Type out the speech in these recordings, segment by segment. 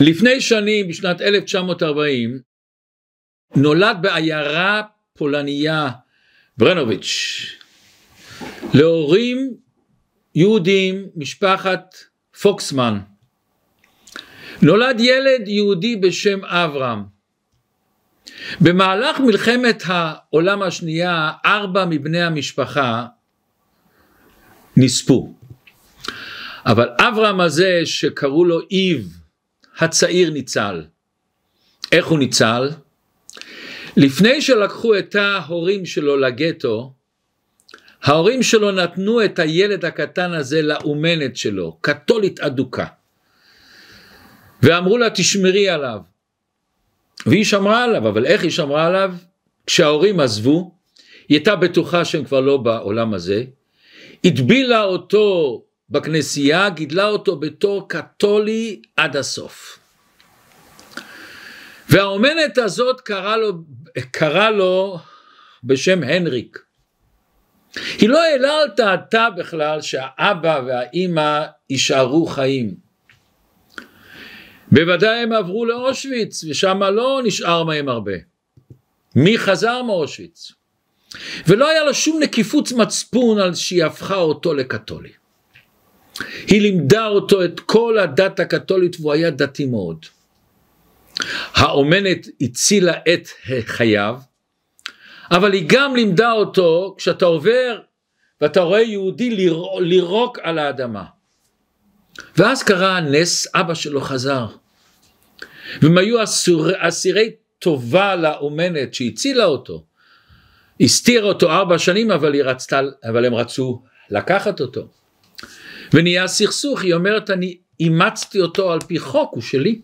לפני שנים, בשנת 1940, נולד בעיירה פולניה ברנוביץ' להורים יהודים, משפחת פוקסמן. נולד ילד יהודי בשם אברהם. במהלך מלחמת העולם השנייה, ארבע מבני המשפחה נספו. אבל אברהם הזה שקראו לו איב, הצעיר ניצל. איך הוא ניצל? לפני שלקחו את ההורים שלו לגטו, ההורים שלו נתנו את הילד הקטן הזה לאומנת שלו, קתולית אדוקה. ואמרו לה תשמרי עליו. והיא שמרה עליו, אבל איך היא שמרה עליו? כשההורים עזבו, היא הייתה בטוחה שהם כבר לא בעולם הזה, הטבילה אותו בכנסייה, גידלה אותו בתור קתולי עד הסוף. והאומנת הזאת קרא לו, קרא לו בשם הנריק. היא לא העלה על דעתה בכלל שהאבא והאימא יישארו חיים. בוודאי הם עברו לאושוויץ ושם לא נשאר מהם הרבה. מי חזר מאושוויץ? ולא היה לו שום נקיפות מצפון על שהיא הפכה אותו לקתולי. היא לימדה אותו את כל הדת הקתולית והוא היה דתי מאוד. האומנת הצילה את חייו, אבל היא גם לימדה אותו כשאתה עובר ואתה רואה יהודי לירוק על האדמה. ואז קרה הנס, אבא שלו חזר. והם היו אסירי טובה לאומנת שהצילה אותו. הסתירה אותו ארבע שנים אבל, רצתה, אבל הם רצו לקחת אותו. ונהיה סכסוך, היא אומרת אני אימצתי אותו על פי חוק, הוא שלי.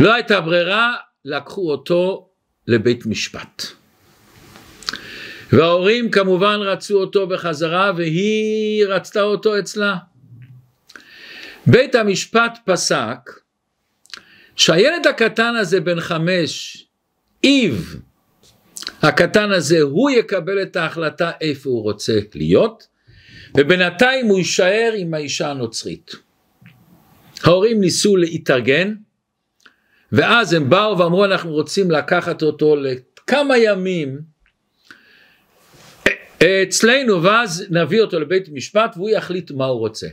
לא הייתה ברירה, לקחו אותו לבית משפט. וההורים כמובן רצו אותו בחזרה והיא רצתה אותו אצלה. בית המשפט פסק שהילד הקטן הזה בן חמש, איב, הקטן הזה, הוא יקבל את ההחלטה איפה הוא רוצה להיות, ובינתיים הוא יישאר עם האישה הנוצרית. ההורים ניסו להתארגן, ואז הם באו ואמרו אנחנו רוצים לקחת אותו לכמה ימים אצלנו ואז נביא אותו לבית משפט והוא יחליט מה הוא רוצה.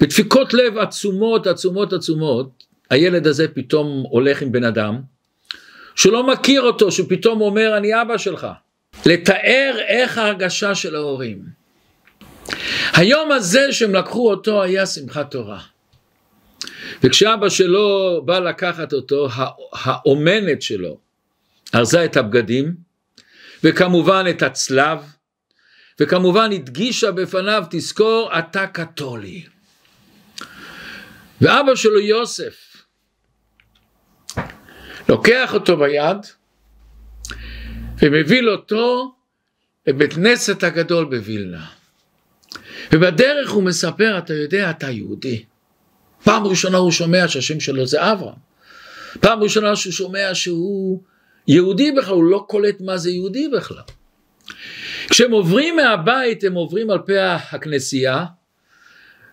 בדפיקות לב עצומות עצומות עצומות הילד הזה פתאום הולך עם בן אדם שלא מכיר אותו שפתאום אומר אני אבא שלך. לתאר איך ההרגשה של ההורים. היום הזה שהם לקחו אותו היה שמחת תורה. וכשאבא שלו בא לקחת אותו, האומנת שלו ארזה את הבגדים, וכמובן את הצלב, וכמובן הדגישה בפניו, תזכור, אתה קתולי. ואבא שלו יוסף, לוקח אותו ביד, ומביא אותו לבית כנסת הגדול בווילנה. ובדרך הוא מספר, אתה יודע, אתה יהודי. פעם ראשונה הוא שומע שהשם שלו זה אברהם. פעם ראשונה שהוא שומע שהוא יהודי בכלל, הוא לא קולט מה זה יהודי בכלל. כשהם עוברים מהבית הם עוברים על פי הכנסייה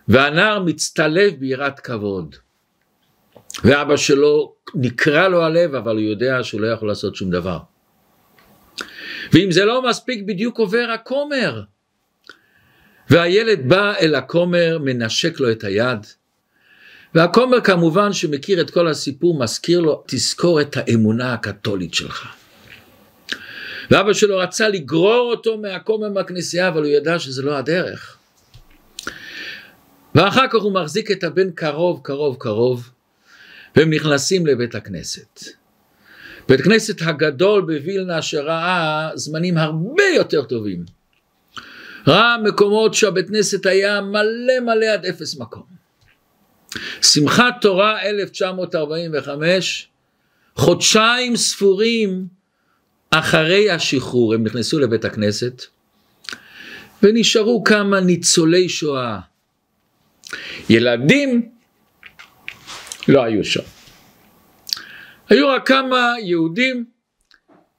והנער מצטלב ביראת כבוד. ואבא שלו נקרע לו הלב אבל הוא יודע שהוא לא יכול לעשות שום דבר. ואם זה לא מספיק בדיוק עובר הכומר. והילד בא אל הכומר מנשק לו את היד והכומר כמובן שמכיר את כל הסיפור מזכיר לו תזכור את האמונה הקתולית שלך. ואבא שלו רצה לגרור אותו מהכומר מהכנסייה אבל הוא ידע שזה לא הדרך. ואחר כך הוא מחזיק את הבן קרוב קרוב קרוב והם נכנסים לבית הכנסת. בית כנסת הגדול בווילנה שראה זמנים הרבה יותר טובים. ראה מקומות שהבית כנסת היה מלא מלא עד אפס מקום. שמחת תורה 1945, חודשיים ספורים אחרי השחרור הם נכנסו לבית הכנסת ונשארו כמה ניצולי שואה. ילדים לא היו שם. היו רק כמה יהודים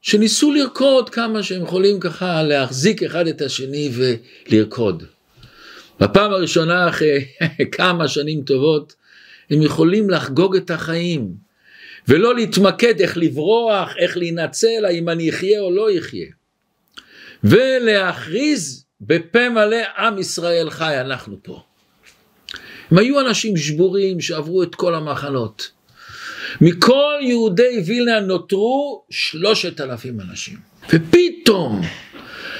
שניסו לרקוד כמה שהם יכולים ככה להחזיק אחד את השני ולרקוד. בפעם הראשונה אחרי כמה שנים טובות הם יכולים לחגוג את החיים, ולא להתמקד איך לברוח, איך להינצל, האם אני אחיה או לא אחיה. ולהכריז בפה מלא עם ישראל חי, אנחנו פה. הם היו אנשים שבורים שעברו את כל המחנות. מכל יהודי וילנה נותרו שלושת אלפים אנשים. ופתאום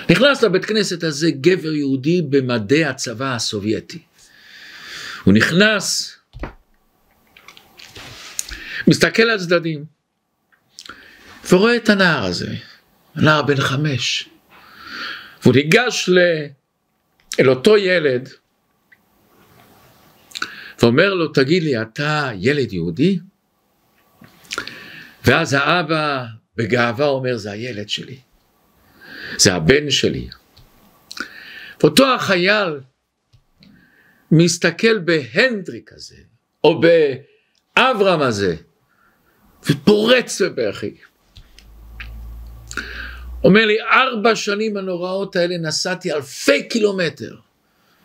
נכנס לבית כנסת הזה גבר יהודי במדי הצבא הסובייטי. הוא נכנס, מסתכל על צדדים, ורואה את הנער הזה, הנער בן חמש, והוא ניגש ל... אל אותו ילד, ואומר לו, תגיד לי, אתה ילד יהודי? ואז האבא בגאווה אומר, זה הילד שלי, זה הבן שלי. ואותו החייל מסתכל בהנדריק הזה, או באברהם הזה, ופורץ בבכי. אומר לי, ארבע שנים הנוראות האלה נסעתי אלפי קילומטר.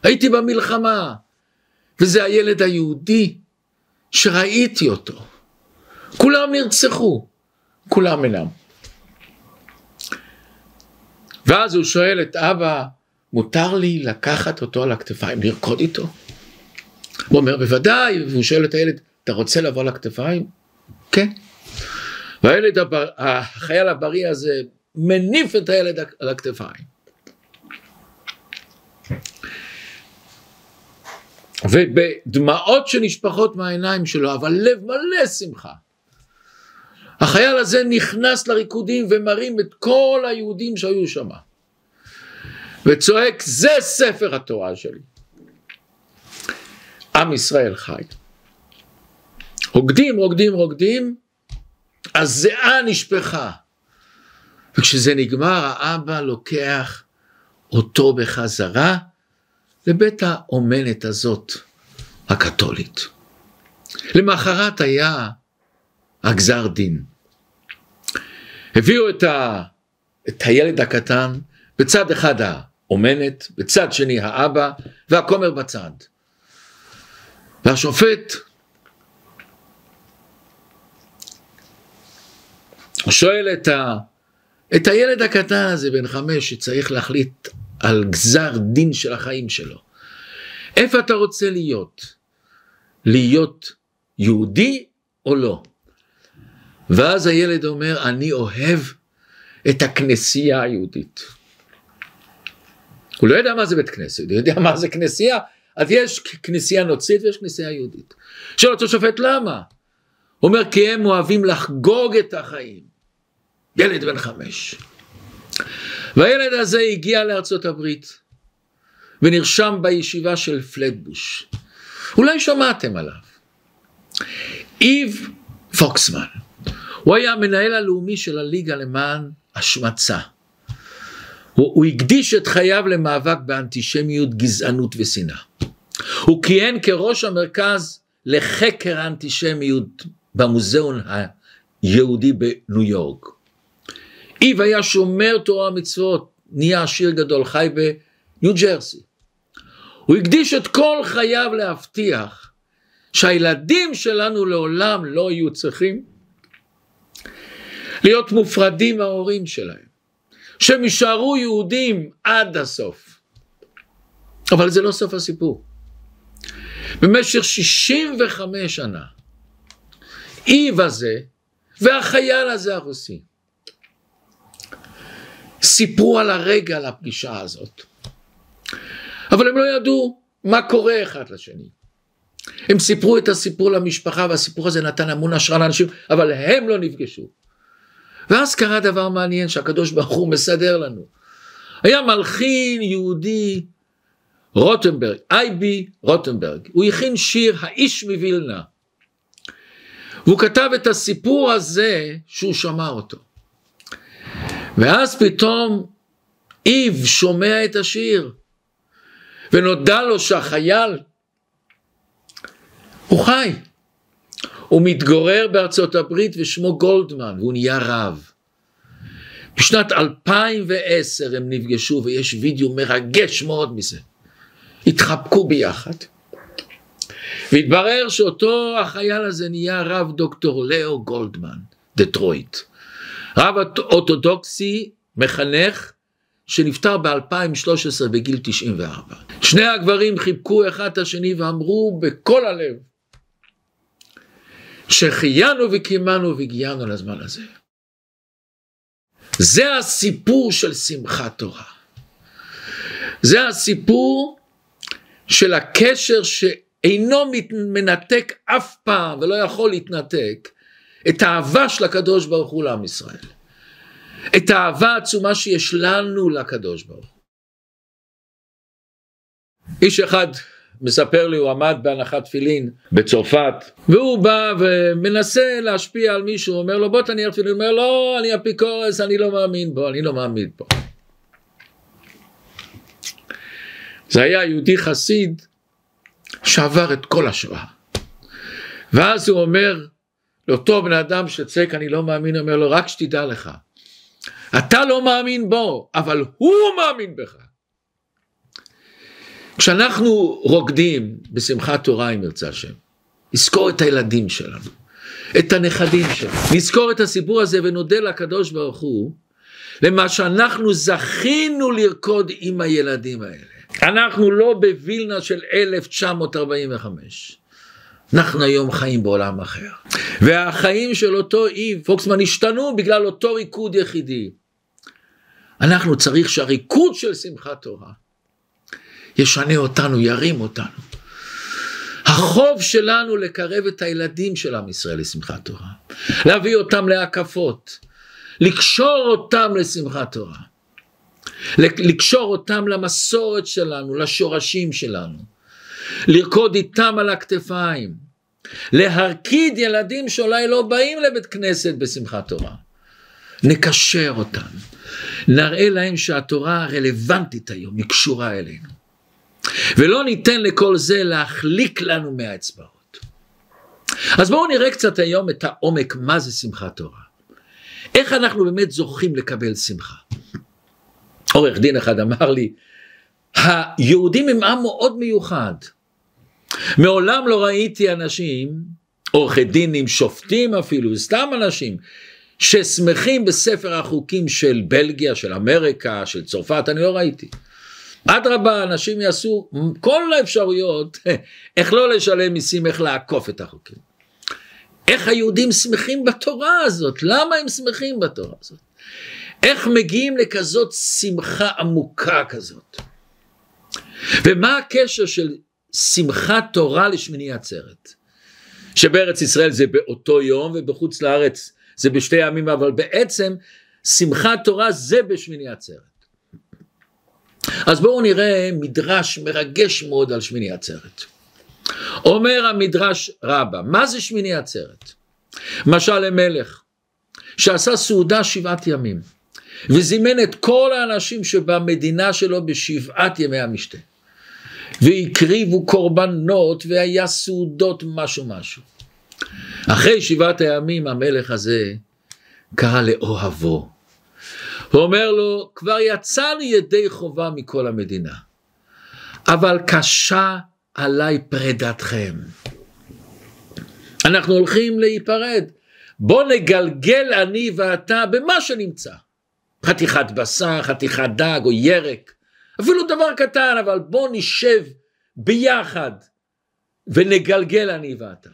הייתי במלחמה, וזה הילד היהודי שראיתי אותו. כולם נרצחו, כולם אינם. ואז הוא שואל את אבא, מותר לי לקחת אותו על הכתפיים, לרקוד איתו? הוא אומר, בוודאי, והוא שואל את הילד, אתה רוצה לבוא על הכתפיים? כן. והילד, הבר, החייל הבריא הזה, מניף את הילד על הכתפיים. ובדמעות שנשפכות מהעיניים שלו, אבל לב מלא שמחה. החייל הזה נכנס לריקודים ומרים את כל היהודים שהיו שם. וצועק, זה ספר התורה שלי. עם ישראל חי. רוקדים, רוקדים, רוקדים, הזיעה נשפכה. וכשזה נגמר, האבא לוקח אותו בחזרה לבית האומנת הזאת, הקתולית. למחרת היה הגזר דין. הביאו את, ה, את הילד הקטן, בצד אחד האומנת, בצד שני האבא, והכומר בצד. והשופט שואל את, ה, את הילד הקטן הזה, בן חמש, שצריך להחליט על גזר דין של החיים שלו. איפה אתה רוצה להיות? להיות יהודי או לא? ואז הילד אומר, אני אוהב את הכנסייה היהודית. הוא לא יודע מה זה בית כנסת, הוא יודע מה זה כנסייה, אז יש כנסייה נוצרית ויש כנסייה יהודית. שואל אותו שופט למה? הוא אומר כי הם אוהבים לחגוג את החיים. ילד בן חמש. והילד הזה הגיע לארצות הברית ונרשם בישיבה של פלטבוש. אולי שמעתם עליו. איב פוקסמן. הוא היה המנהל הלאומי של הליגה למען השמצה. הוא, הוא הקדיש את חייו למאבק באנטישמיות, גזענות ושנאה. הוא כיהן כראש המרכז לחקר האנטישמיות במוזיאון היהודי בניו יורק. איב היה שומר תורה ומצוות, נהיה עשיר גדול, חי בניו ג'רסי. הוא הקדיש את כל חייו להבטיח שהילדים שלנו לעולם לא יהיו צריכים להיות מופרדים מההורים שלהם, שהם יישארו יהודים עד הסוף. אבל זה לא סוף הסיפור. במשך 65 שנה, איב הזה והחייל הזה הרוסי סיפרו על הרגע, על הפגישה הזאת. אבל הם לא ידעו מה קורה אחד לשני. הם סיפרו את הסיפור למשפחה והסיפור הזה נתן המון השראה לאנשים, אבל הם לא נפגשו. ואז קרה דבר מעניין שהקדוש ברוך הוא מסדר לנו. היה מלחין יהודי רוטנברג, אייבי רוטנברג, הוא הכין שיר האיש מווילנה. והוא כתב את הסיפור הזה שהוא שמע אותו. ואז פתאום איב שומע את השיר, ונודע לו שהחייל הוא חי. הוא מתגורר בארצות הברית ושמו גולדמן, והוא נהיה רב. בשנת 2010 הם נפגשו ויש וידאו מרגש מאוד מזה. התחבקו ביחד. והתברר שאותו החייל הזה נהיה רב דוקטור לאו גולדמן, דטרויט. רב אורתודוקסי, מחנך, שנפטר ב-2013 בגיל 94. שני הגברים חיבקו אחד את השני ואמרו בכל הלב שהחיינו וקיימנו והגיענו לזמן הזה. זה הסיפור של שמחת תורה. זה הסיפור של הקשר שאינו מנתק אף פעם ולא יכול להתנתק את האהבה של הקדוש ברוך הוא לעם ישראל. את האהבה העצומה שיש לנו לקדוש ברוך הוא. איש אחד מספר לי, הוא עמד בהנחת תפילין בצרפת, והוא בא ומנסה להשפיע על מישהו, הוא אומר לו בוא תניח תפילין, הוא אומר לא, אני אפיקורס, אני לא מאמין בו, אני לא מאמין בו. זה היה יהודי חסיד שעבר את כל השואה. ואז הוא אומר לאותו בן אדם שצועק אני לא מאמין, הוא אומר לו רק שתדע לך, אתה לא מאמין בו, אבל הוא מאמין בך. כשאנחנו רוקדים בשמחת תורה אם ירצה השם, נזכור את הילדים שלנו, את הנכדים שלנו, נזכור את הסיפור הזה ונודה לקדוש ברוך הוא למה שאנחנו זכינו לרקוד עם הילדים האלה. אנחנו לא בווילנה של 1945. אנחנו היום חיים בעולם אחר. והחיים של אותו איב פוקסמן השתנו בגלל אותו ריקוד יחידי. אנחנו צריך שהריקוד של שמחת תורה ישנה אותנו, ירים אותנו. החוב שלנו לקרב את הילדים של עם ישראל לשמחת תורה, להביא אותם להקפות, לקשור אותם לשמחת תורה, לקשור אותם למסורת שלנו, לשורשים שלנו, לרקוד איתם על הכתפיים, להרקיד ילדים שאולי לא באים לבית כנסת בשמחת תורה. נקשר אותם, נראה להם שהתורה רלוונטית היום, היא קשורה אלינו. ולא ניתן לכל זה להחליק לנו מהאצבעות. אז בואו נראה קצת היום את העומק, מה זה שמחת תורה. איך אנחנו באמת זוכים לקבל שמחה. עורך דין אחד אמר לי, היהודים הם עם מאוד מיוחד. מעולם לא ראיתי אנשים, עורכי דינים, שופטים אפילו, סתם אנשים, ששמחים בספר החוקים של בלגיה, של אמריקה, של צרפת, אני לא ראיתי. אדרבה, אנשים יעשו כל האפשרויות איך לא לשלם מיסים, איך לעקוף את החוקים. איך היהודים שמחים בתורה הזאת? למה הם שמחים בתורה הזאת? איך מגיעים לכזאת שמחה עמוקה כזאת? ומה הקשר של שמחת תורה לשמיני עצרת? שבארץ ישראל זה באותו יום ובחוץ לארץ זה בשתי ימים, אבל בעצם שמחת תורה זה בשמיני עצרת. אז בואו נראה מדרש מרגש מאוד על שמיני עצרת. אומר המדרש רבה, מה זה שמיני עצרת? משל למלך שעשה סעודה שבעת ימים וזימן את כל האנשים שבמדינה שלו בשבעת ימי המשתה והקריבו קורבנות והיה סעודות משהו משהו. אחרי שבעת הימים המלך הזה קרא לאוהבו הוא אומר לו, כבר יצאנו ידי חובה מכל המדינה, אבל קשה עליי פרידתכם. אנחנו הולכים להיפרד. בוא נגלגל אני ואתה במה שנמצא. חתיכת בשר, חתיכת דג או ירק, אפילו דבר קטן, אבל בוא נשב ביחד ונגלגל אני ואתה.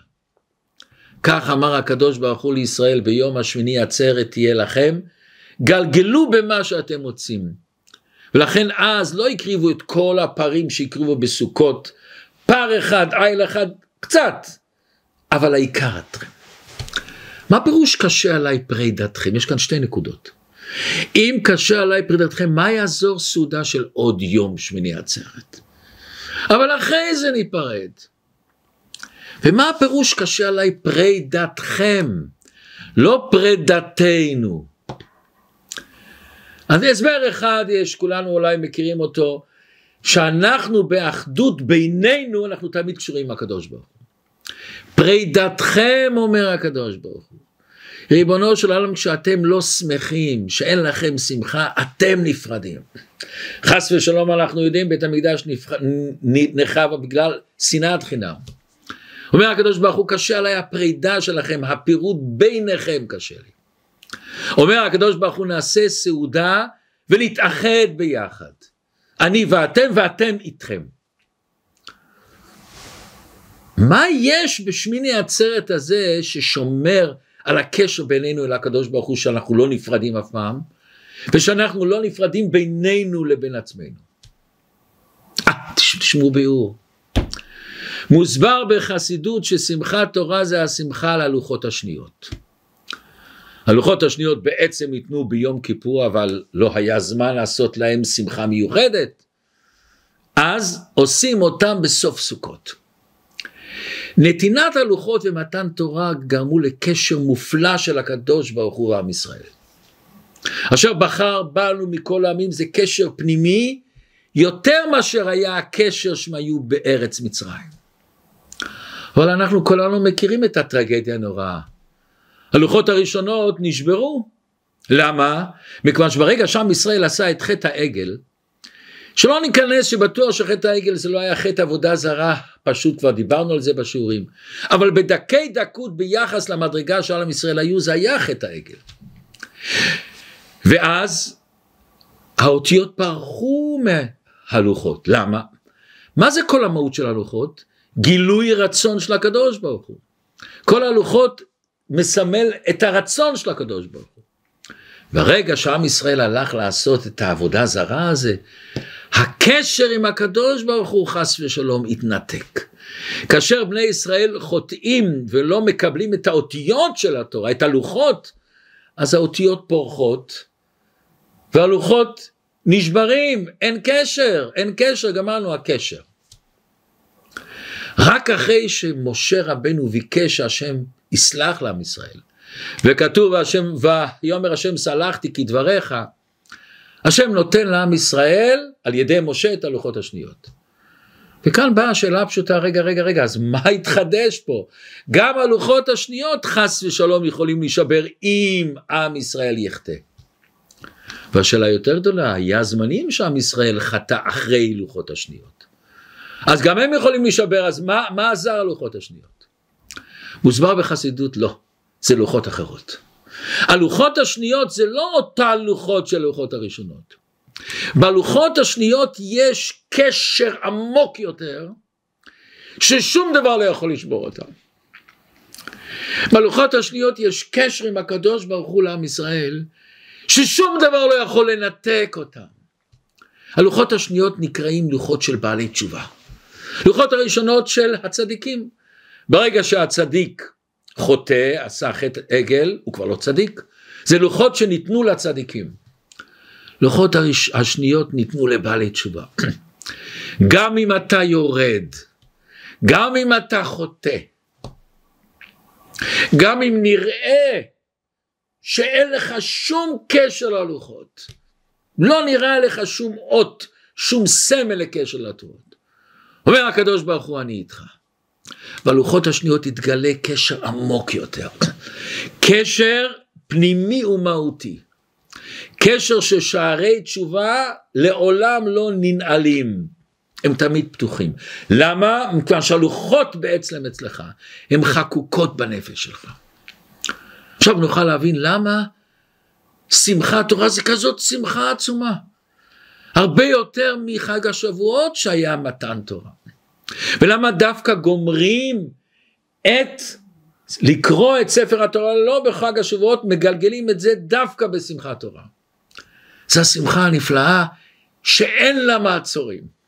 כך אמר הקדוש ברוך הוא לישראל ביום השמיני עצרת תהיה לכם גלגלו במה שאתם רוצים. ולכן אז לא הקריבו את כל הפרים שהקריבו בסוכות, פר אחד, איל אחד, קצת, אבל העיקר אתכם. מה פירוש קשה עליי פרידתכם? יש כאן שתי נקודות. אם קשה עליי פרידתכם, מה יעזור סעודה של עוד יום שמיני עצרת? אבל אחרי זה ניפרד. ומה הפירוש קשה עליי פרידתכם? לא פרידתנו. אז הסבר אחד יש, כולנו אולי מכירים אותו, שאנחנו באחדות בינינו, אנחנו תמיד קשורים עם הקדוש ברוך הוא. פרידתכם, אומר הקדוש ברוך הוא. ריבונו של עולם, כשאתם לא שמחים, שאין לכם שמחה, אתם נפרדים. חס ושלום אנחנו יודעים, בית המקדש נחרב בגלל שנאת חינם. אומר הקדוש ברוך הוא קשה עליי הפרידה שלכם, הפירוד ביניכם קשה לי. אומר הקדוש ברוך הוא נעשה סעודה ונתאחד ביחד. אני ואתם ואתם איתכם. מה יש בשמיני עצרת הזה ששומר על הקשר בינינו אל הקדוש ברוך הוא שאנחנו לא נפרדים אף פעם ושאנחנו לא נפרדים בינינו לבין עצמנו. אה, תשמעו ביאור. מוסבר בחסידות ששמחת תורה זה השמחה על הלוחות השניות. הלוחות השניות בעצם ניתנו ביום כיפור אבל לא היה זמן לעשות להם שמחה מיוחדת אז עושים אותם בסוף סוכות. נתינת הלוחות ומתן תורה גרמו לקשר מופלא של הקדוש ברוך הוא ועם ישראל. אשר בחר בנו מכל העמים זה קשר פנימי יותר מאשר היה הקשר שהם היו בארץ מצרים. אבל אנחנו כולנו מכירים את הטרגדיה הנוראה. הלוחות הראשונות נשברו. למה? מכיוון שברגע שעם ישראל עשה את חטא העגל, שלא ניכנס שבטוח שחטא העגל זה לא היה חטא עבודה זרה, פשוט כבר דיברנו על זה בשיעורים, אבל בדקי דקות ביחס למדרגה שעל עם ישראל היו, זה היה חטא העגל. ואז האותיות פרחו מהלוחות, למה? מה זה כל המהות של הלוחות? גילוי רצון של הקדוש ברוך הוא. כל הלוחות מסמל את הרצון של הקדוש ברוך הוא. ברגע שעם ישראל הלך לעשות את העבודה הזרה הזה, הקשר עם הקדוש ברוך הוא חס ושלום התנתק. כאשר בני ישראל חוטאים ולא מקבלים את האותיות של התורה, את הלוחות, אז האותיות פורחות והלוחות נשברים, אין קשר, אין קשר, גמרנו הקשר. רק אחרי שמשה רבנו ביקש שהשם יסלח לעם ישראל, וכתוב השם, ויאמר השם סלחתי כדבריך, השם נותן לעם ישראל על ידי משה את הלוחות השניות. וכאן באה השאלה הפשוטה, רגע, רגע, רגע, אז מה התחדש פה? גם הלוחות השניות חס ושלום יכולים להישבר אם עם ישראל יחטא. והשאלה יותר גדולה, היה זמנים שעם ישראל חטא אחרי לוחות השניות. אז גם הם יכולים להישבר, אז מה, מה עזר הלוחות השניות? מוסבר בחסידות לא, זה לוחות אחרות. הלוחות השניות זה לא אותה לוחות של הלוחות הראשונות. בלוחות השניות יש קשר עמוק יותר, ששום דבר לא יכול לשבור אותם. בלוחות השניות יש קשר עם הקדוש ברוך הוא לעם ישראל, ששום דבר לא יכול לנתק אותם. הלוחות השניות נקראים לוחות של בעלי תשובה. לוחות הראשונות של הצדיקים. ברגע שהצדיק חוטא, עשה חטא עגל, הוא כבר לא צדיק. זה לוחות שניתנו לצדיקים. לוחות הראש, השניות ניתנו לבעלי תשובה. גם אם אתה יורד, גם אם אתה חוטא, גם אם נראה שאין לך שום קשר ללוחות, לא נראה לך שום אות, שום סמל לקשר לתורות. אומר הקדוש ברוך הוא אני איתך. בלוחות השניות יתגלה קשר עמוק יותר. קשר פנימי ומהותי. קשר ששערי תשובה לעולם לא ננעלים. הם תמיד פתוחים. למה? מכיוון שהלוחות בעצם אצלך, הן חקוקות בנפש שלך. עכשיו נוכל להבין למה שמחת תורה זה כזאת שמחה עצומה. הרבה יותר מחג השבועות שהיה מתן תורה. ולמה דווקא גומרים את לקרוא את ספר התורה לא בחג השבועות, מגלגלים את זה דווקא בשמחת תורה. זו השמחה הנפלאה שאין לה מעצורים.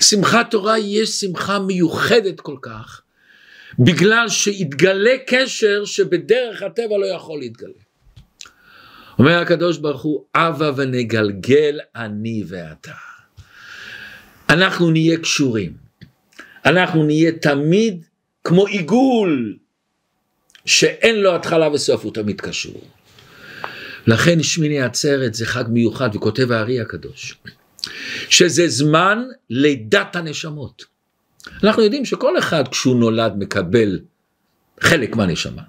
שמחת תורה יש שמחה מיוחדת כל כך, בגלל שהתגלה קשר שבדרך הטבע לא יכול להתגלה. אומר הקדוש ברוך הוא, אבה ונגלגל אני ואתה. אנחנו נהיה קשורים. אנחנו נהיה תמיד כמו עיגול שאין לו התחלה וסוף, הוא תמיד קשור. לכן שמיני עצרת זה חג מיוחד, וכותב הארי הקדוש, שזה זמן לידת הנשמות. אנחנו יודעים שכל אחד כשהוא נולד מקבל חלק מהנשמה.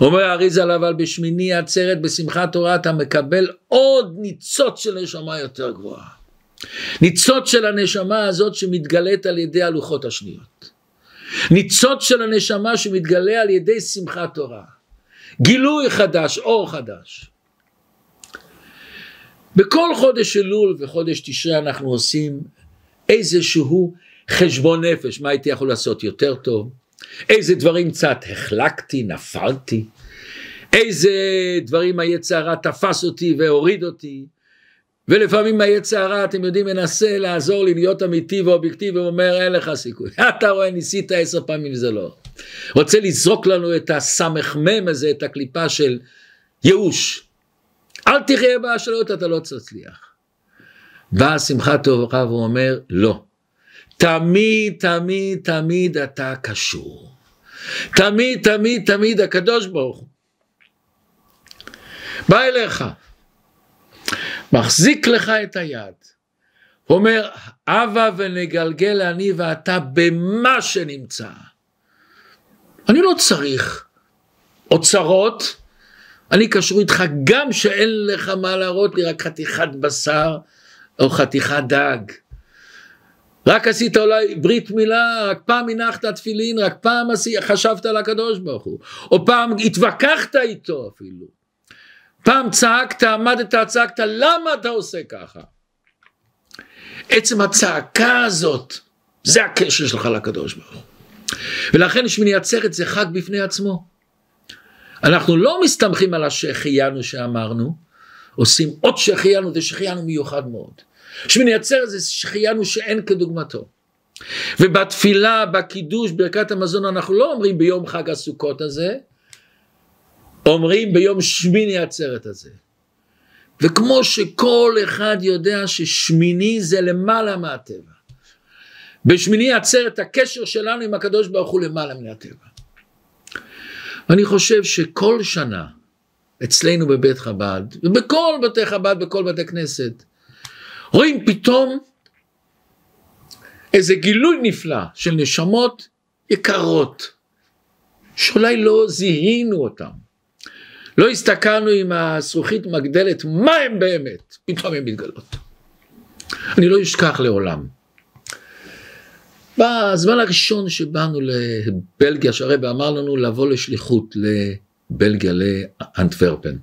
אומר האריזה אבל בשמיני עצרת בשמחת תורה אתה מקבל עוד ניצוץ של נשמה יותר גבוהה. ניצוץ של הנשמה הזאת שמתגלית על ידי הלוחות השניות. ניצוץ של הנשמה שמתגלה על ידי שמחת תורה. גילוי חדש, אור חדש. בכל חודש אלול וחודש תשרי אנחנו עושים איזשהו חשבון נפש, מה הייתי יכול לעשות יותר טוב, איזה דברים קצת החלקתי, נפלתי, איזה דברים היצר תפס אותי והוריד אותי, ולפעמים היצר הרע, אתם יודעים, מנסה לעזור לי להיות אמיתי ואובייקטיבי, ואומר, אין לך סיכוי. אתה רואה, ניסית עשר פעמים, זה לא. רוצה לזרוק לנו את הסמ"ם הזה, את הקליפה של ייאוש. אל תחיה באשליות, אתה לא תצליח. באה שמחת תורה ואומר, לא. תמיד, תמיד, תמיד אתה קשור. תמיד, תמיד, תמיד הקדוש ברוך הוא. בא אליך, מחזיק לך את היד, אומר, הבה ונגלגל אני ואתה במה שנמצא. אני לא צריך אוצרות, אני קשור איתך גם שאין לך מה להראות לי, רק חתיכת בשר או חתיכת דג. רק עשית אולי ברית מילה, רק פעם הנחת תפילין, רק פעם חשבת על הקדוש ברוך הוא, או פעם התווכחת איתו אפילו. פעם צעקת, עמדת, צעקת, למה אתה עושה ככה? עצם הצעקה הזאת, זה הקשר שלך לקדוש ברוך הוא. ולכן שמיני עצרת זה חג בפני עצמו. אנחנו לא מסתמכים על השהחיינו שאמרנו, עושים עוד שהחיינו, זה שהחיינו מיוחד מאוד. שמיני עצרת זה שהחיינו שאין כדוגמתו. ובתפילה, בקידוש, ברכת המזון, אנחנו לא אומרים ביום חג הסוכות הזה, אומרים ביום שמיני עצרת הזה. וכמו שכל אחד יודע ששמיני זה למעלה מהטבע. בשמיני עצרת הקשר שלנו עם הקדוש ברוך הוא למעלה מן הטבע. ואני חושב שכל שנה אצלנו בבית חב"ד, ובכל בתי חב"ד, בכל בתי כנסת, רואים פתאום איזה גילוי נפלא של נשמות יקרות, שאולי לא זיהינו אותם. לא הסתכלנו עם הזכוכית מגדלת מה הם באמת, פתאום הן מתגלות. אני לא אשכח לעולם. בזמן הראשון שבאנו לבלגיה, שהרבא אמר לנו לבוא לשליחות לבלגיה, לאנטוורפן.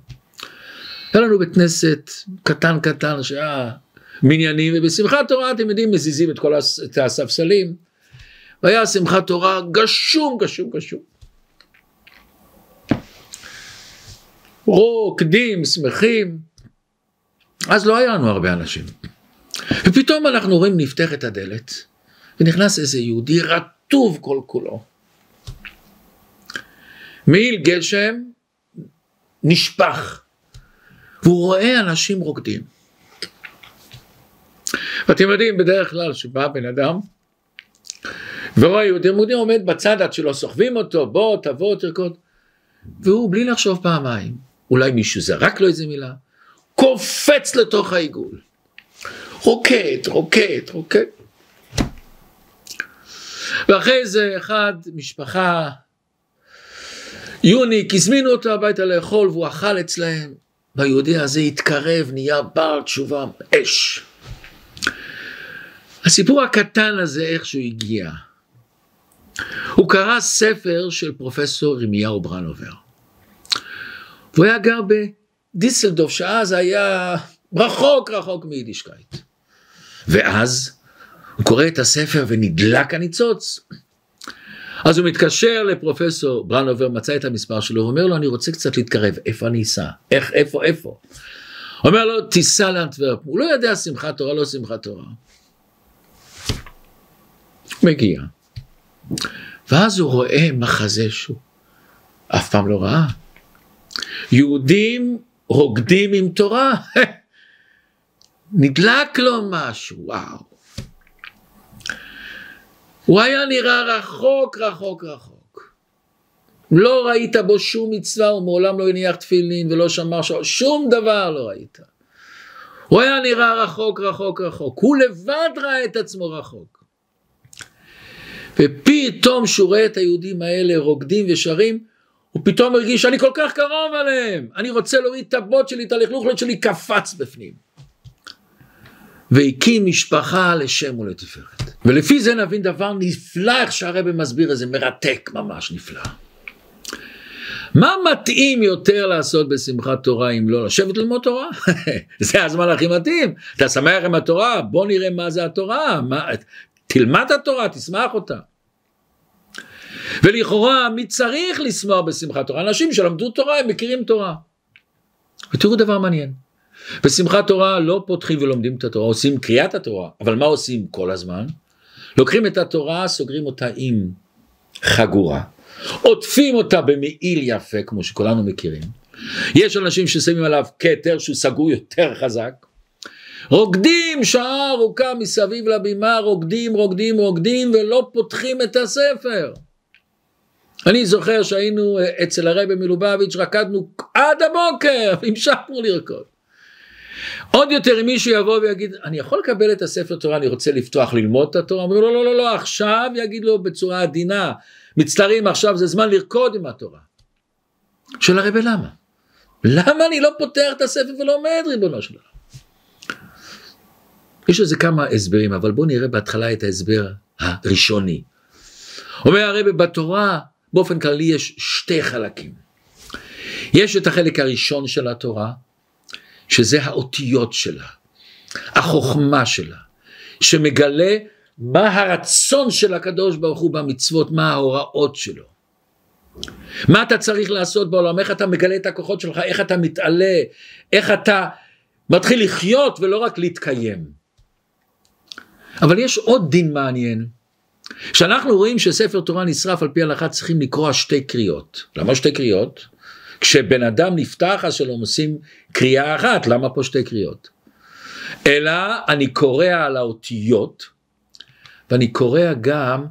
היה לנו בית כנסת קטן קטן שהיה מניינים, ובשמחת תורה אתם יודעים מזיזים את כל הספסלים. והיה שמחת תורה גשום גשום גשום. רוקדים, שמחים. אז לא היה לנו הרבה אנשים. ופתאום אנחנו רואים נפתחת הדלת, ונכנס איזה יהודי רטוב כל כולו. מעיל גשם נשפך, והוא רואה אנשים רוקדים. ואתם יודעים, בדרך כלל שבא בן אדם, ורואה יהודי יהודי עומד בצד עד שלא סוחבים אותו, בוא תבוא תרקוד, והוא בלי לחשוב פעמיים, אולי מישהו זרק לו איזה מילה, קופץ לתוך העיגול. רוקד, רוקד, רוקד. ואחרי זה אחד, משפחה, יוניק, הזמינו אותו הביתה לאכול והוא אכל אצלהם, והיהודי הזה התקרב, נהיה בר תשובה, אש. הסיפור הקטן הזה, איך שהוא הגיע. הוא קרא ספר של פרופסור ירמיהו ברנובר. והוא היה גר בדיסלדורף, שאז היה רחוק רחוק מיידישקייט. ואז הוא קורא את הספר ונדלק הניצוץ. אז הוא מתקשר לפרופסור ברנובר, מצא את המספר שלו, הוא אומר לו, אני רוצה קצת להתקרב, איפה אני אסע? איך, איפה, איפה? אומר לו, תיסע לאנטוורפ. הוא לא יודע שמחת תורה, לא שמחת תורה. מגיע. ואז הוא רואה מחזה שהוא אף פעם לא ראה. יהודים רוקדים עם תורה. נדלק לו משהו, וואו. הוא היה נראה רחוק, רחוק, רחוק. לא ראית בו שום מצווה, הוא מעולם לא הניח תפילין ולא שמר שום, שום דבר לא ראית. הוא היה נראה רחוק, רחוק, רחוק. הוא לבד ראה את עצמו רחוק. ופתאום שהוא רואה את היהודים האלה רוקדים ושרים, הוא פתאום הרגיש שאני כל כך קרוב אליהם, אני רוצה להוריד את הבוט שלי, את הלכלוכלת שלי, קפץ בפנים. והקים משפחה לשם ולתפארת. ולפי זה נבין דבר נפלא איך שהרבא מסביר את זה, מרתק ממש נפלא. מה מתאים יותר לעשות בשמחת תורה אם לא לשבת ללמוד תורה? זה הזמן הכי מתאים. אתה שמח עם התורה? בוא נראה מה זה התורה. מה, תלמד את התורה, תשמח אותה. ולכאורה מי צריך לשמוח בשמחת תורה? אנשים שלמדו תורה הם מכירים תורה. ותראו דבר מעניין. בשמחת תורה לא פותחים ולומדים את התורה, עושים קריאת התורה, אבל מה עושים כל הזמן? לוקחים את התורה, סוגרים אותה עם חגורה, עוטפים אותה במעיל יפה, כמו שכולנו מכירים. יש אנשים ששמים עליו כתר שהוא סגור יותר חזק. רוקדים שעה ארוכה מסביב לבימה, רוקדים, רוקדים, רוקדים, ולא פותחים את הספר. אני זוכר שהיינו אצל הרבי מלובביץ', רקדנו עד הבוקר, המשכנו לרקוד. עוד יותר אם מישהו יבוא ויגיד אני יכול לקבל את הספר תורה אני רוצה לפתוח ללמוד את התורה, אומר לו לא לא לא עכשיו יגיד לו בצורה עדינה מצטערים עכשיו זה זמן לרקוד עם התורה. שואל הרבי למה? למה אני לא פותח את הספר ולומד ריבונו של עולם? יש לזה כמה הסברים אבל בואו נראה בהתחלה את ההסבר הראשוני. אומר הרבי בתורה באופן כללי יש שתי חלקים. יש את החלק הראשון של התורה שזה האותיות שלה, החוכמה שלה, שמגלה מה הרצון של הקדוש ברוך הוא במצוות, מה ההוראות שלו. מה אתה צריך לעשות בעולם, איך אתה מגלה את הכוחות שלך, איך אתה מתעלה, איך אתה מתחיל לחיות ולא רק להתקיים. אבל יש עוד דין מעניין, כשאנחנו רואים שספר תורה נשרף על פי הלכה צריכים לקרוא שתי קריאות. למה שתי קריאות? כשבן אדם נפתח אז שלום עושים קריאה אחת, למה פה שתי קריאות? אלא אני קורא על האותיות, ואני קורא גם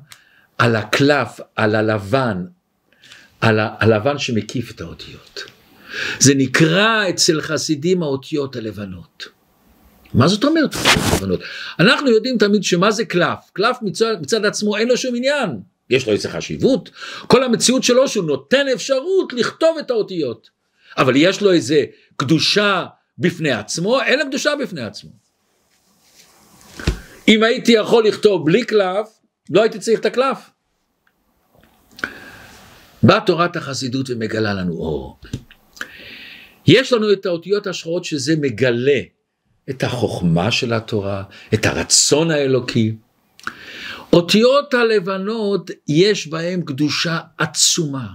על הקלף, על הלבן, על הלבן שמקיף את האותיות. זה נקרא אצל חסידים האותיות הלבנות. מה זאת אומרת? אנחנו יודעים תמיד שמה זה קלף, קלף מצד, מצד עצמו אין לו שום עניין, יש לו איזה חשיבות, כל המציאות שלו שהוא נותן אפשרות לכתוב את האותיות, אבל יש לו איזה קדושה בפני עצמו, אין לו קדושה בפני עצמו. אם הייתי יכול לכתוב בלי קלף, לא הייתי צריך את הקלף. באה תורת החסידות ומגלה לנו אור. יש לנו את האותיות השחורות שזה מגלה את החוכמה של התורה, את הרצון האלוקי. אותיות הלבנות יש בהן קדושה עצומה.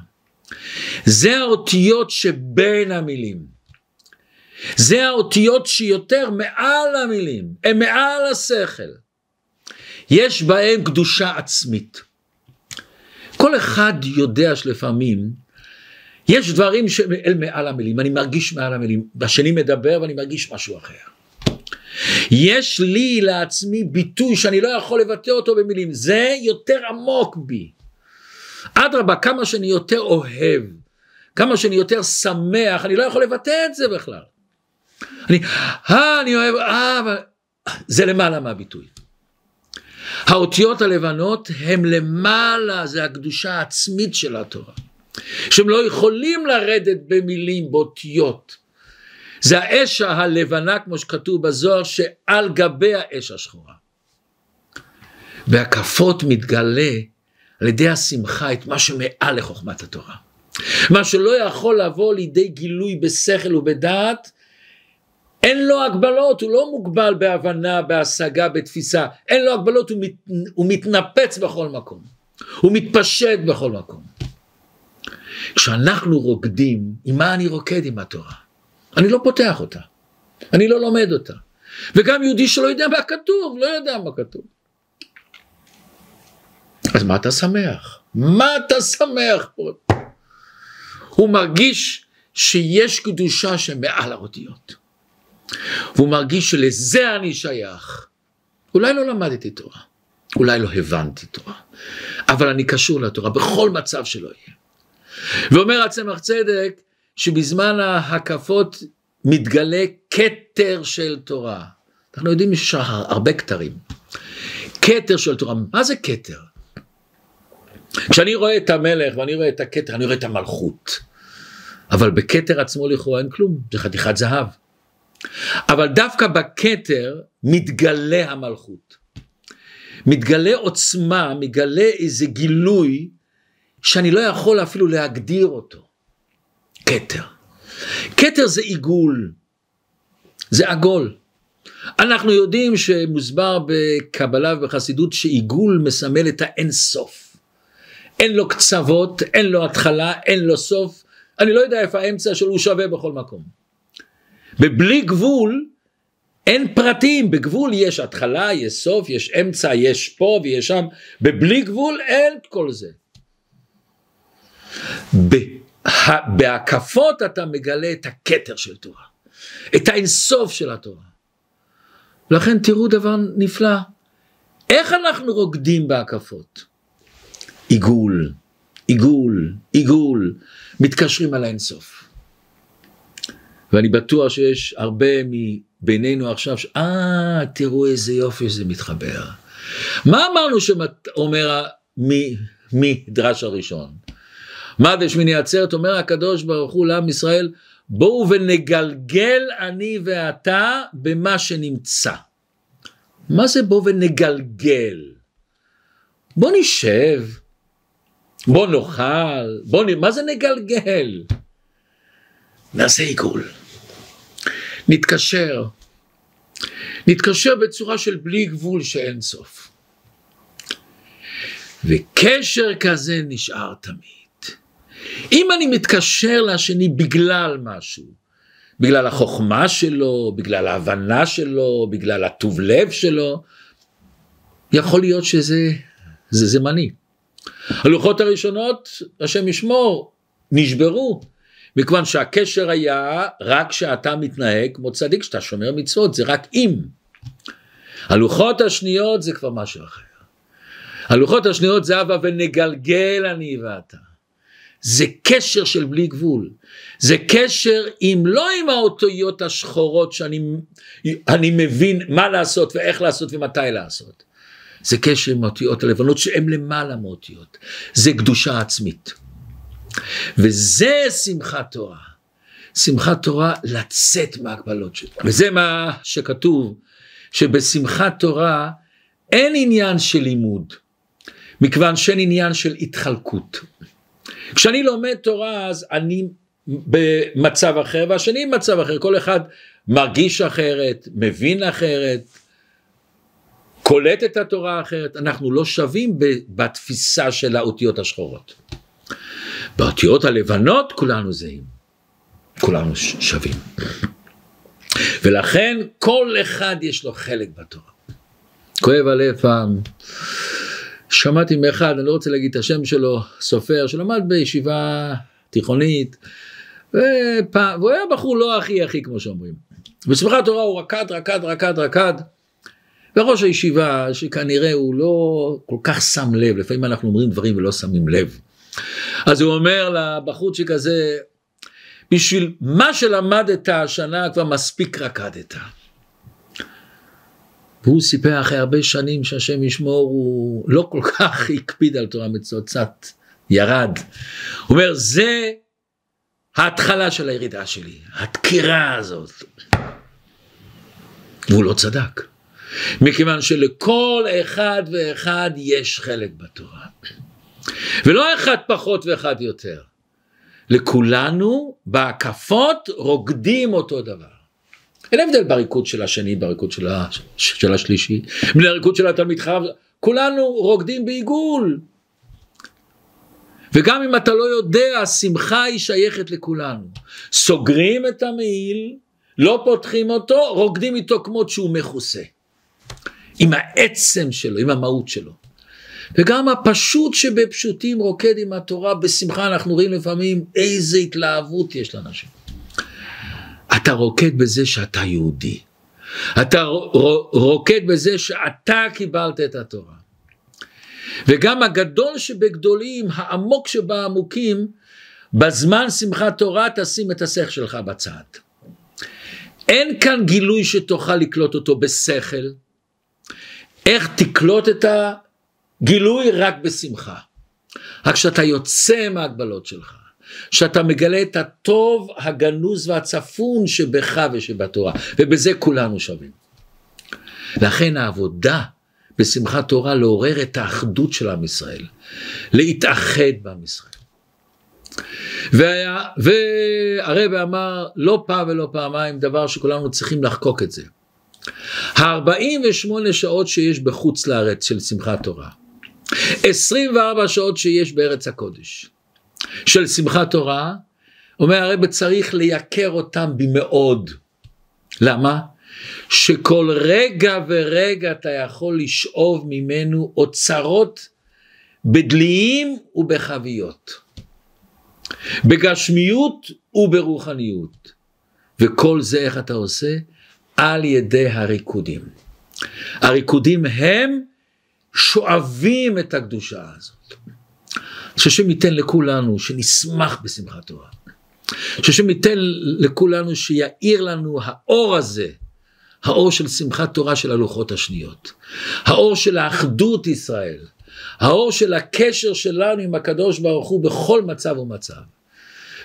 זה האותיות שבין המילים. זה האותיות שיותר מעל המילים, הן מעל השכל. יש בהן קדושה עצמית. כל אחד יודע שלפעמים יש דברים שהם מעל המילים, אני מרגיש מעל המילים, השני מדבר ואני מרגיש משהו אחר. יש לי לעצמי ביטוי שאני לא יכול לבטא אותו במילים, זה יותר עמוק בי. אדרבה, כמה שאני יותר אוהב, כמה שאני יותר שמח, אני לא יכול לבטא את זה בכלל. אני, אה, אני אוהב, אה, אבל... זה למעלה מהביטוי. האותיות הלבנות הם למעלה, זה הקדושה העצמית של התורה. שהם לא יכולים לרדת במילים, באותיות. זה האש הלבנה כמו שכתוב בזוהר שעל גבי האש השחורה. בהקפות מתגלה על ידי השמחה את מה שמעל לחוכמת התורה. מה שלא יכול לבוא לידי גילוי בשכל ובדעת, אין לו הגבלות, הוא לא מוגבל בהבנה, בהשגה, בתפיסה, אין לו הגבלות, הוא, מת, הוא מתנפץ בכל מקום, הוא מתפשט בכל מקום. כשאנחנו רוקדים, עם מה אני רוקד עם התורה? אני לא פותח אותה, אני לא לומד אותה. וגם יהודי שלא יודע מה כתוב, לא יודע מה כתוב. אז מה אתה שמח? מה אתה שמח פה? הוא מרגיש שיש קדושה שמעל האותיות. והוא מרגיש שלזה אני שייך. אולי לא למדתי תורה, אולי לא הבנתי תורה, אבל אני קשור לתורה בכל מצב שלא יהיה. ואומר הצמח צדק, שבזמן ההקפות מתגלה כתר של תורה. אנחנו יודעים שיש הרבה כתרים. כתר של תורה, מה זה כתר? כשאני רואה את המלך ואני רואה את הכתר, אני רואה את המלכות. אבל בכתר עצמו לכאורה אין כלום, זה חתיכת זהב. אבל דווקא בכתר מתגלה המלכות. מתגלה עוצמה, מתגלה איזה גילוי שאני לא יכול אפילו להגדיר אותו. כתר. כתר זה עיגול, זה עגול. אנחנו יודעים שמוסבר בקבלה ובחסידות שעיגול מסמל את האין סוף. אין לו קצוות, אין לו התחלה, אין לו סוף. אני לא יודע איפה האמצע שלו, הוא שווה בכל מקום. ובלי גבול אין פרטים, בגבול יש התחלה, יש סוף, יש אמצע, יש פה ויש שם, ובלי גבול אין כל זה. בהקפות אתה מגלה את הכתר של תורה, את האינסוף של התורה. לכן תראו דבר נפלא, איך אנחנו רוקדים בהקפות? עיגול, עיגול, עיגול, מתקשרים על האינסוף. ואני בטוח שיש הרבה מבינינו עכשיו, אה, תראו איזה יופי שזה מתחבר. מה אמרנו שאומר מדרש הראשון? מה דשמיני עצרת אומר הקדוש ברוך הוא לעם ישראל בואו ונגלגל אני ואתה במה שנמצא. מה זה בואו ונגלגל? בוא נשב, בוא נאכל, בוא נ... מה זה נגלגל? נעשה עיגול. נתקשר. נתקשר בצורה של בלי גבול שאין סוף. וקשר כזה נשאר תמיד. אם אני מתקשר לשני בגלל משהו, בגלל החוכמה שלו, בגלל ההבנה שלו, בגלל הטוב לב שלו, יכול להיות שזה זה זמני. הלוחות הראשונות, השם ישמור, נשברו, מכיוון שהקשר היה רק כשאתה מתנהג כמו צדיק, כשאתה שומר מצוות, זה רק אם. הלוחות השניות זה כבר משהו אחר. הלוחות השניות זה הווה ונגלגל אני ואתה. זה קשר של בלי גבול. זה קשר עם, לא עם האותיות השחורות שאני אני מבין מה לעשות ואיך לעשות ומתי לעשות. זה קשר עם האותיות הלבנות שהן למעלה מאותיות. זה קדושה עצמית. וזה שמחת תורה. שמחת תורה לצאת מהגבלות שלו. וזה מה שכתוב, שבשמחת תורה אין עניין של לימוד, מכיוון שאין עניין של התחלקות. כשאני לומד תורה אז אני במצב אחר והשני במצב אחר, כל אחד מרגיש אחרת, מבין אחרת, קולט את התורה אחרת, אנחנו לא שווים בתפיסה של האותיות השחורות. באותיות הלבנות כולנו זהים, כולנו שווים. ולכן כל אחד יש לו חלק בתורה. כואב הלב פעם. שמעתי מאחד, אני לא רוצה להגיד את השם שלו, סופר, שלמד בישיבה תיכונית, ופעם, והוא היה בחור לא הכי הכי כמו שאומרים. בשמחת תורה הוא רקד, רקד, רקד, רקד, וראש הישיבה, שכנראה הוא לא כל כך שם לב, לפעמים אנחנו אומרים דברים ולא שמים לב. אז הוא אומר לבחורצ'יק הזה, בשביל מה שלמדת השנה כבר מספיק רקדת. והוא סיפר אחרי הרבה שנים שהשם ישמור, הוא לא כל כך הקפיד על תורה מצוות, קצת ירד. הוא אומר, זה ההתחלה של הירידה שלי, הדקירה הזאת. והוא לא צדק. מכיוון שלכל אחד ואחד יש חלק בתורה. ולא אחד פחות ואחד יותר. לכולנו בהקפות רוקדים אותו דבר. אין הבדל בריקוד של השני, בריקוד של, ה, של השלישי, בריקוד של התלמיד חרב, כולנו רוקדים בעיגול. וגם אם אתה לא יודע, השמחה היא שייכת לכולנו. סוגרים את המעיל, לא פותחים אותו, רוקדים איתו כמות שהוא מכוסה. עם העצם שלו, עם המהות שלו. וגם הפשוט שבפשוטים רוקד עם התורה בשמחה, אנחנו רואים לפעמים איזה התלהבות יש לאנשים. אתה רוקד בזה שאתה יהודי. אתה רוקד בזה שאתה קיבלת את התורה. וגם הגדול שבגדולים, העמוק שבעמוקים, בזמן שמחת תורה תשים את השכל שלך בצד. אין כאן גילוי שתוכל לקלוט אותו בשכל. איך תקלוט את הגילוי? רק בשמחה. רק כשאתה יוצא מההגבלות שלך, שאתה מגלה את הטוב הגנוז והצפון שבך ושבתורה, ובזה כולנו שווים. לכן העבודה בשמחת תורה לעורר את האחדות של עם ישראל, להתאחד בעם ישראל. והיה, והרב אמר לא פעם ולא פעמיים דבר שכולנו צריכים לחקוק את זה. ה-48 שעות שיש בחוץ לארץ של שמחת תורה, 24 שעות שיש בארץ הקודש של שמחת תורה, אומר הרב צריך לייקר אותם במאוד. למה? שכל רגע ורגע אתה יכול לשאוב ממנו אוצרות בדליים ובחביות, בגשמיות וברוחניות. וכל זה איך אתה עושה? על ידי הריקודים. הריקודים הם שואבים את הקדושה הזאת. שהשם ייתן לכולנו שנשמח בשמחת תורה. שהשם ייתן לכולנו שיאיר לנו האור הזה, האור של שמחת תורה של הלוחות השניות, האור של האחדות ישראל, האור של הקשר שלנו עם הקדוש ברוך הוא בכל מצב ומצב.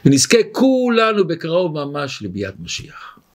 ונזכה כולנו בקרוב ממש לביאת משיח.